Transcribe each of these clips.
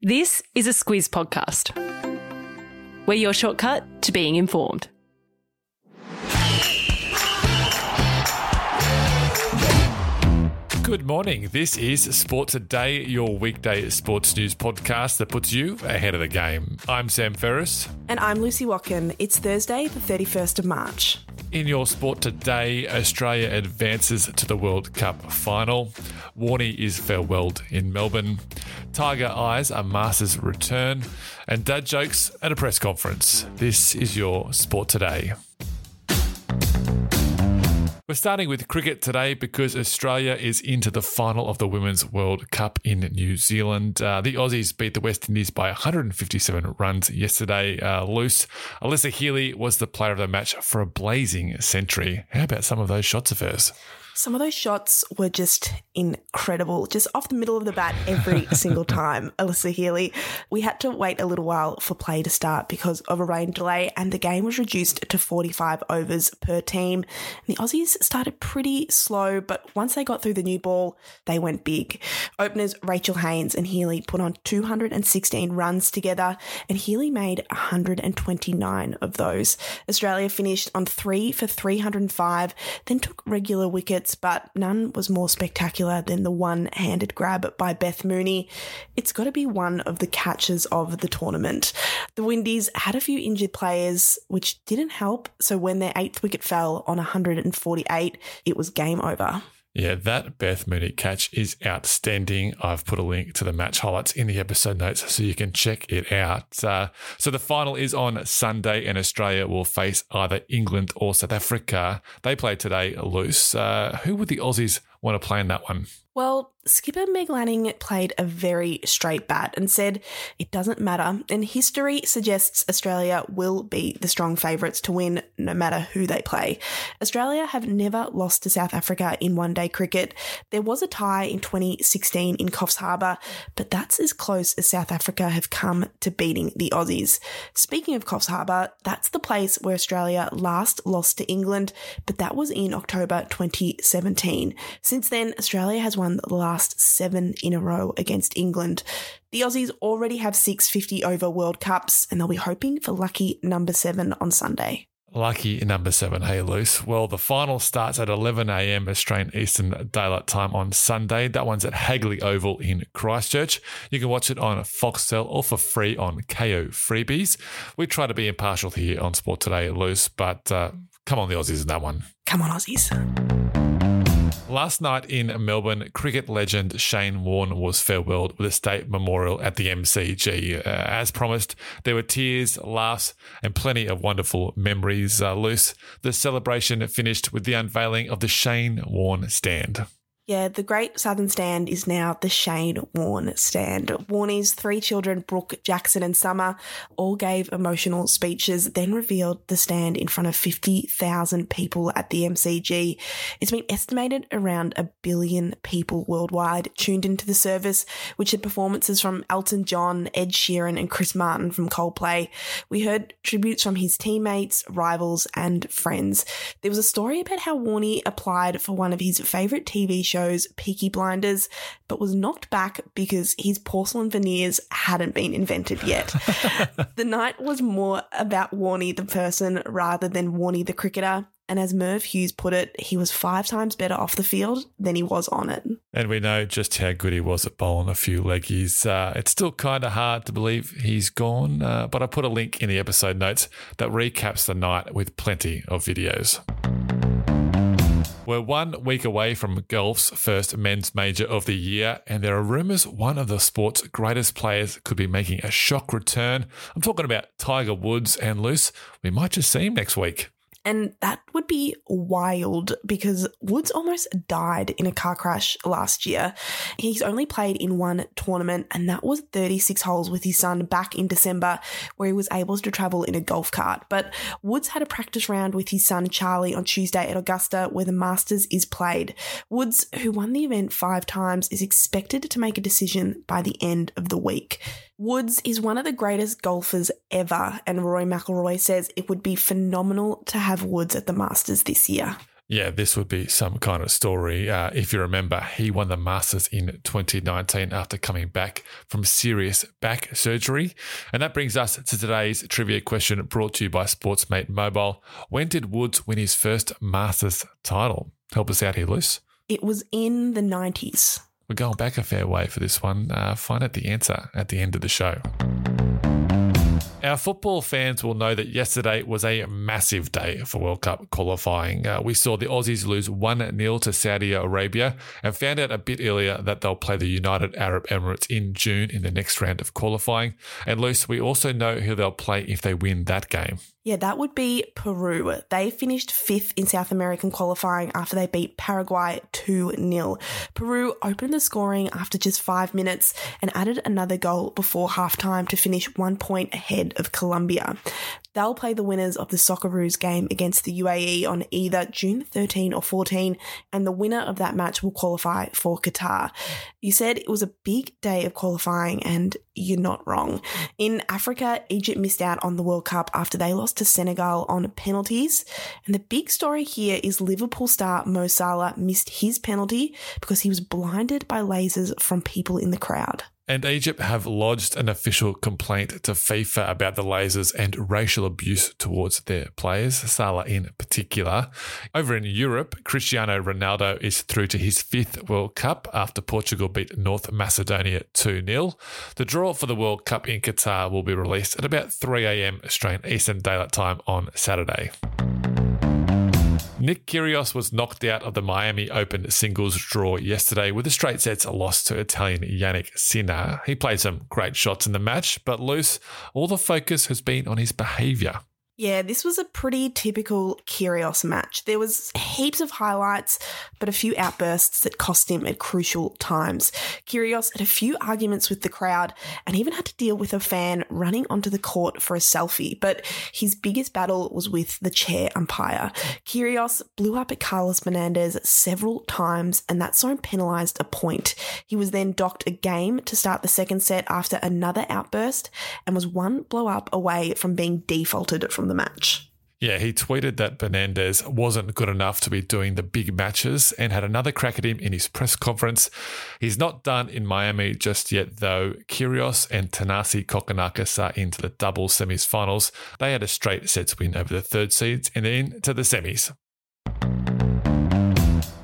This is a Squiz podcast. We're your shortcut to being informed. Good morning. This is Sport Today, your weekday sports news podcast that puts you ahead of the game. I'm Sam Ferris. And I'm Lucy Watkin. It's Thursday, the 31st of March. In your sport today, Australia advances to the World Cup final. Warney is farewelled in Melbourne. Tiger eyes a Masters return. And dad jokes at a press conference. This is your sport today. We're starting with cricket today because Australia is into the final of the Women's World Cup in New Zealand. Uh, the Aussies beat the West Indies by 157 runs yesterday. Uh, Luce. Alyssa Healy was the player of the match for a blazing century. How about some of those shots of hers? Some of those shots were just incredible, just off the middle of the bat every single time. Alyssa Healy, we had to wait a little while for play to start because of a rain delay, and the game was reduced to 45 overs per team. And the Aussies started pretty slow, but once they got through the new ball, they went big. Openers Rachel Haynes and Healy put on 216 runs together, and Healy made 129 of those. Australia finished on three for 305, then took regular wickets but none was more spectacular than the one handed grab by Beth Mooney. It's got to be one of the catches of the tournament. The Windies had a few injured players, which didn't help, so when their eighth wicket fell on 148, it was game over. Yeah, that Beth Mooney catch is outstanding. I've put a link to the match highlights in the episode notes so you can check it out. Uh, so the final is on Sunday, and Australia will face either England or South Africa. They play today Luce. Uh, who would the Aussies want to play in that one? Well, skipper Meg Lanning played a very straight bat and said it doesn't matter, and history suggests Australia will be the strong favourites to win no matter who they play. Australia have never lost to South Africa in one day cricket. There was a tie in 2016 in Coffs Harbour, but that's as close as South Africa have come to beating the Aussies. Speaking of Coffs Harbour, that's the place where Australia last lost to England, but that was in October 2017. Since then, Australia has won the last seven in a row against England. The Aussies already have six 50 over World Cups, and they'll be hoping for lucky number seven on Sunday. Lucky number seven, hey Luce. Well, the final starts at 11 a.m. Australian Eastern Daylight Time on Sunday. That one's at Hagley Oval in Christchurch. You can watch it on Foxtel or for free on Kayo Freebies. We try to be impartial here on Sport Today, Luce, but uh, come on, the Aussies in that one. Come on, Aussies. Last night in Melbourne, cricket legend Shane Warne was farewelled with a state memorial at the MCG. Uh, as promised, there were tears, laughs, and plenty of wonderful memories uh, Luce. The celebration finished with the unveiling of the Shane Warne stand. Yeah, the Great Southern Stand is now the Shane Warne Stand. Warney's three children, Brooke, Jackson, and Summer, all gave emotional speeches, then revealed the stand in front of 50,000 people at the MCG. It's been estimated around a billion people worldwide tuned into the service, which had performances from Elton John, Ed Sheeran, and Chris Martin from Coldplay. We heard tributes from his teammates, rivals, and friends. There was a story about how Warney applied for one of his favourite TV shows shows Peaky Blinders, but was knocked back because his porcelain veneers hadn't been invented yet. the night was more about Warney the person rather than Warney the cricketer. And as Merv Hughes put it, he was five times better off the field than he was on it. And we know just how good he was at bowling a few leggies. Uh, it's still kind of hard to believe he's gone, uh, but I put a link in the episode notes that recaps the night with plenty of videos. We're one week away from golf's first men's major of the year, and there are rumours one of the sport's greatest players could be making a shock return. I'm talking about Tiger Woods and Luce. We might just see him next week. And that would be wild because Woods almost died in a car crash last year. He's only played in one tournament, and that was 36 holes with his son back in December, where he was able to travel in a golf cart. But Woods had a practice round with his son Charlie on Tuesday at Augusta, where the Masters is played. Woods, who won the event five times, is expected to make a decision by the end of the week. Woods is one of the greatest golfers ever, and Rory McIlroy says it would be phenomenal to have Woods at the Masters this year. Yeah, this would be some kind of story. Uh, if you remember, he won the Masters in 2019 after coming back from serious back surgery. And that brings us to today's trivia question brought to you by Sportsmate Mobile. When did Woods win his first Masters title? Help us out here, Luce. It was in the 90s. We're going back a fair way for this one. Uh, find out the answer at the end of the show. Our football fans will know that yesterday was a massive day for World Cup qualifying. Uh, we saw the Aussies lose 1 0 to Saudi Arabia and found out a bit earlier that they'll play the United Arab Emirates in June in the next round of qualifying. And Luce, we also know who they'll play if they win that game. Yeah, that would be Peru. They finished fifth in South American qualifying after they beat Paraguay 2 0. Peru opened the scoring after just five minutes and added another goal before halftime to finish one point ahead of Colombia. They'll play the winners of the Socceroos game against the UAE on either June 13 or 14, and the winner of that match will qualify for Qatar. You said it was a big day of qualifying, and you're not wrong. In Africa, Egypt missed out on the World Cup after they lost to Senegal on penalties. And the big story here is Liverpool star Mo Salah missed his penalty because he was blinded by lasers from people in the crowd. And Egypt have lodged an official complaint to FIFA about the lasers and racial abuse towards their players, Salah in particular. Over in Europe, Cristiano Ronaldo is through to his fifth World Cup after Portugal beat North Macedonia 2 0. The draw for the World Cup in Qatar will be released at about 3 a.m. Australian Eastern Daylight Time on Saturday. Nick Kyrgios was knocked out of the Miami Open singles draw yesterday with a straight sets loss to Italian Jannik Sinner. He played some great shots in the match, but Luce, all the focus has been on his behaviour. Yeah, this was a pretty typical Kyrgios match. There was heaps of highlights, but a few outbursts that cost him at crucial times. Kyrgios had a few arguments with the crowd and even had to deal with a fan running onto the court for a selfie, but his biggest battle was with the chair umpire. Kyrgios blew up at Carlos Bernardes several times and that him penalised a point. He was then docked a game to start the second set after another outburst and was one blow up away from being defaulted from the match. Yeah, he tweeted that Bernardes wasn't good enough to be doing the big matches and had another crack at him in his press conference. He's not done in Miami just yet, though. Kyrgios and Thanasi Kokkinakis are into the double semis finals. They had a straight sets win over the third seeds and then to the semis.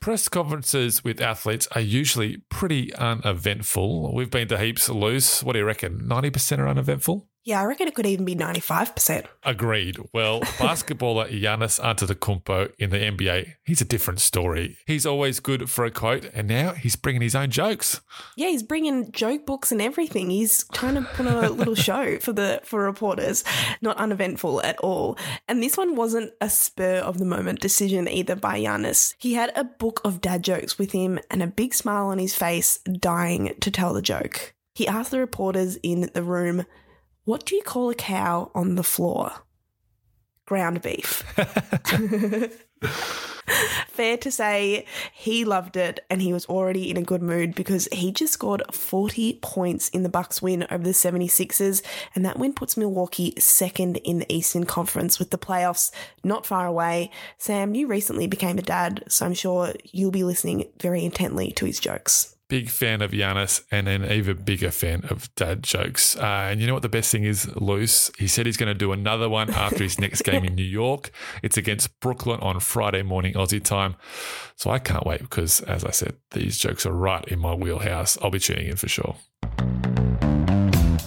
Press conferences with athletes are usually pretty uneventful. We've been to heaps Luce. What do you reckon? 90% are uneventful? Yeah, I reckon it could even be 95%. Agreed. Well, basketballer Giannis Antetokounmpo in the NBA, he's a different story. He's always good for a quote, and now he's bringing his own jokes. Yeah, he's bringing joke books and everything. He's trying to put on a little show for the for reporters. Not uneventful at all. And this one wasn't a spur of the moment decision either by Giannis. He had a book of dad jokes with him and a big smile on his face, dying to tell the joke. He asked the reporters in the room, what do you call a cow on the floor? Ground beef. Fair to say, he loved it and he was already in a good mood because he just scored 40 points in the Bucks win over the 76ers and that win puts Milwaukee second in the Eastern Conference with the playoffs not far away. Sam, you recently became a dad, so I'm sure you'll be listening very intently to his jokes big fan of Giannis and an even bigger fan of dad jokes. Uh, and you know what the best thing is, Luce? He said he's going to do another one after his next game in New York. It's against Brooklyn on Friday morning Aussie time. So I can't wait because, as I said, these jokes are right in my wheelhouse. I'll be tuning in for sure.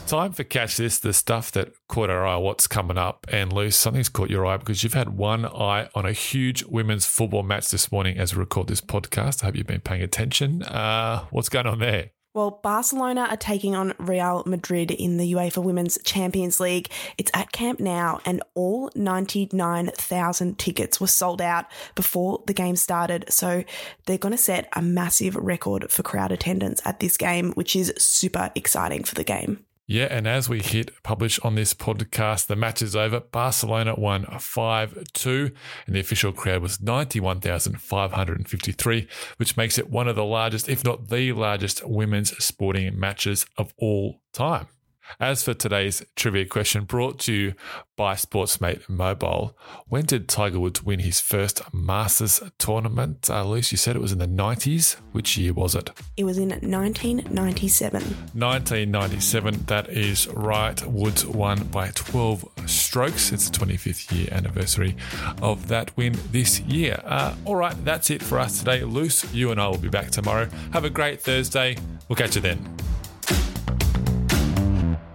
Time for Catch This, the stuff that caught our eye, what's coming up. And Luce, something's caught your eye because you've had one eye on a huge women's football match this morning as we record this podcast. I hope you've been paying attention. Uh, what's going on there? Well, Barcelona are taking on Real Madrid in the UEFA Women's Champions League. It's at Camp Nou, and all 99,000 tickets were sold out before the game started. So they're going to set a massive record for crowd attendance at this game, which is super exciting for the game. Yeah, and as we hit publish on this podcast, the match is over. Barcelona won 5 2, and the official crowd was 91,553, which makes it one of the largest, if not the largest, women's sporting matches of all time. As for today's trivia question, brought to you by Sportsmate Mobile, when did Tiger Woods win his first Masters tournament? Uh, Luce, you said it was in the 90s. Which year was it? It was in 1997. 1997, that is right. Woods won by 12 strokes. It's the 25th year anniversary of that win this year. Uh, all right, that's it for us today. Luce, you and I will be back tomorrow. Have a great Thursday. We'll catch you then.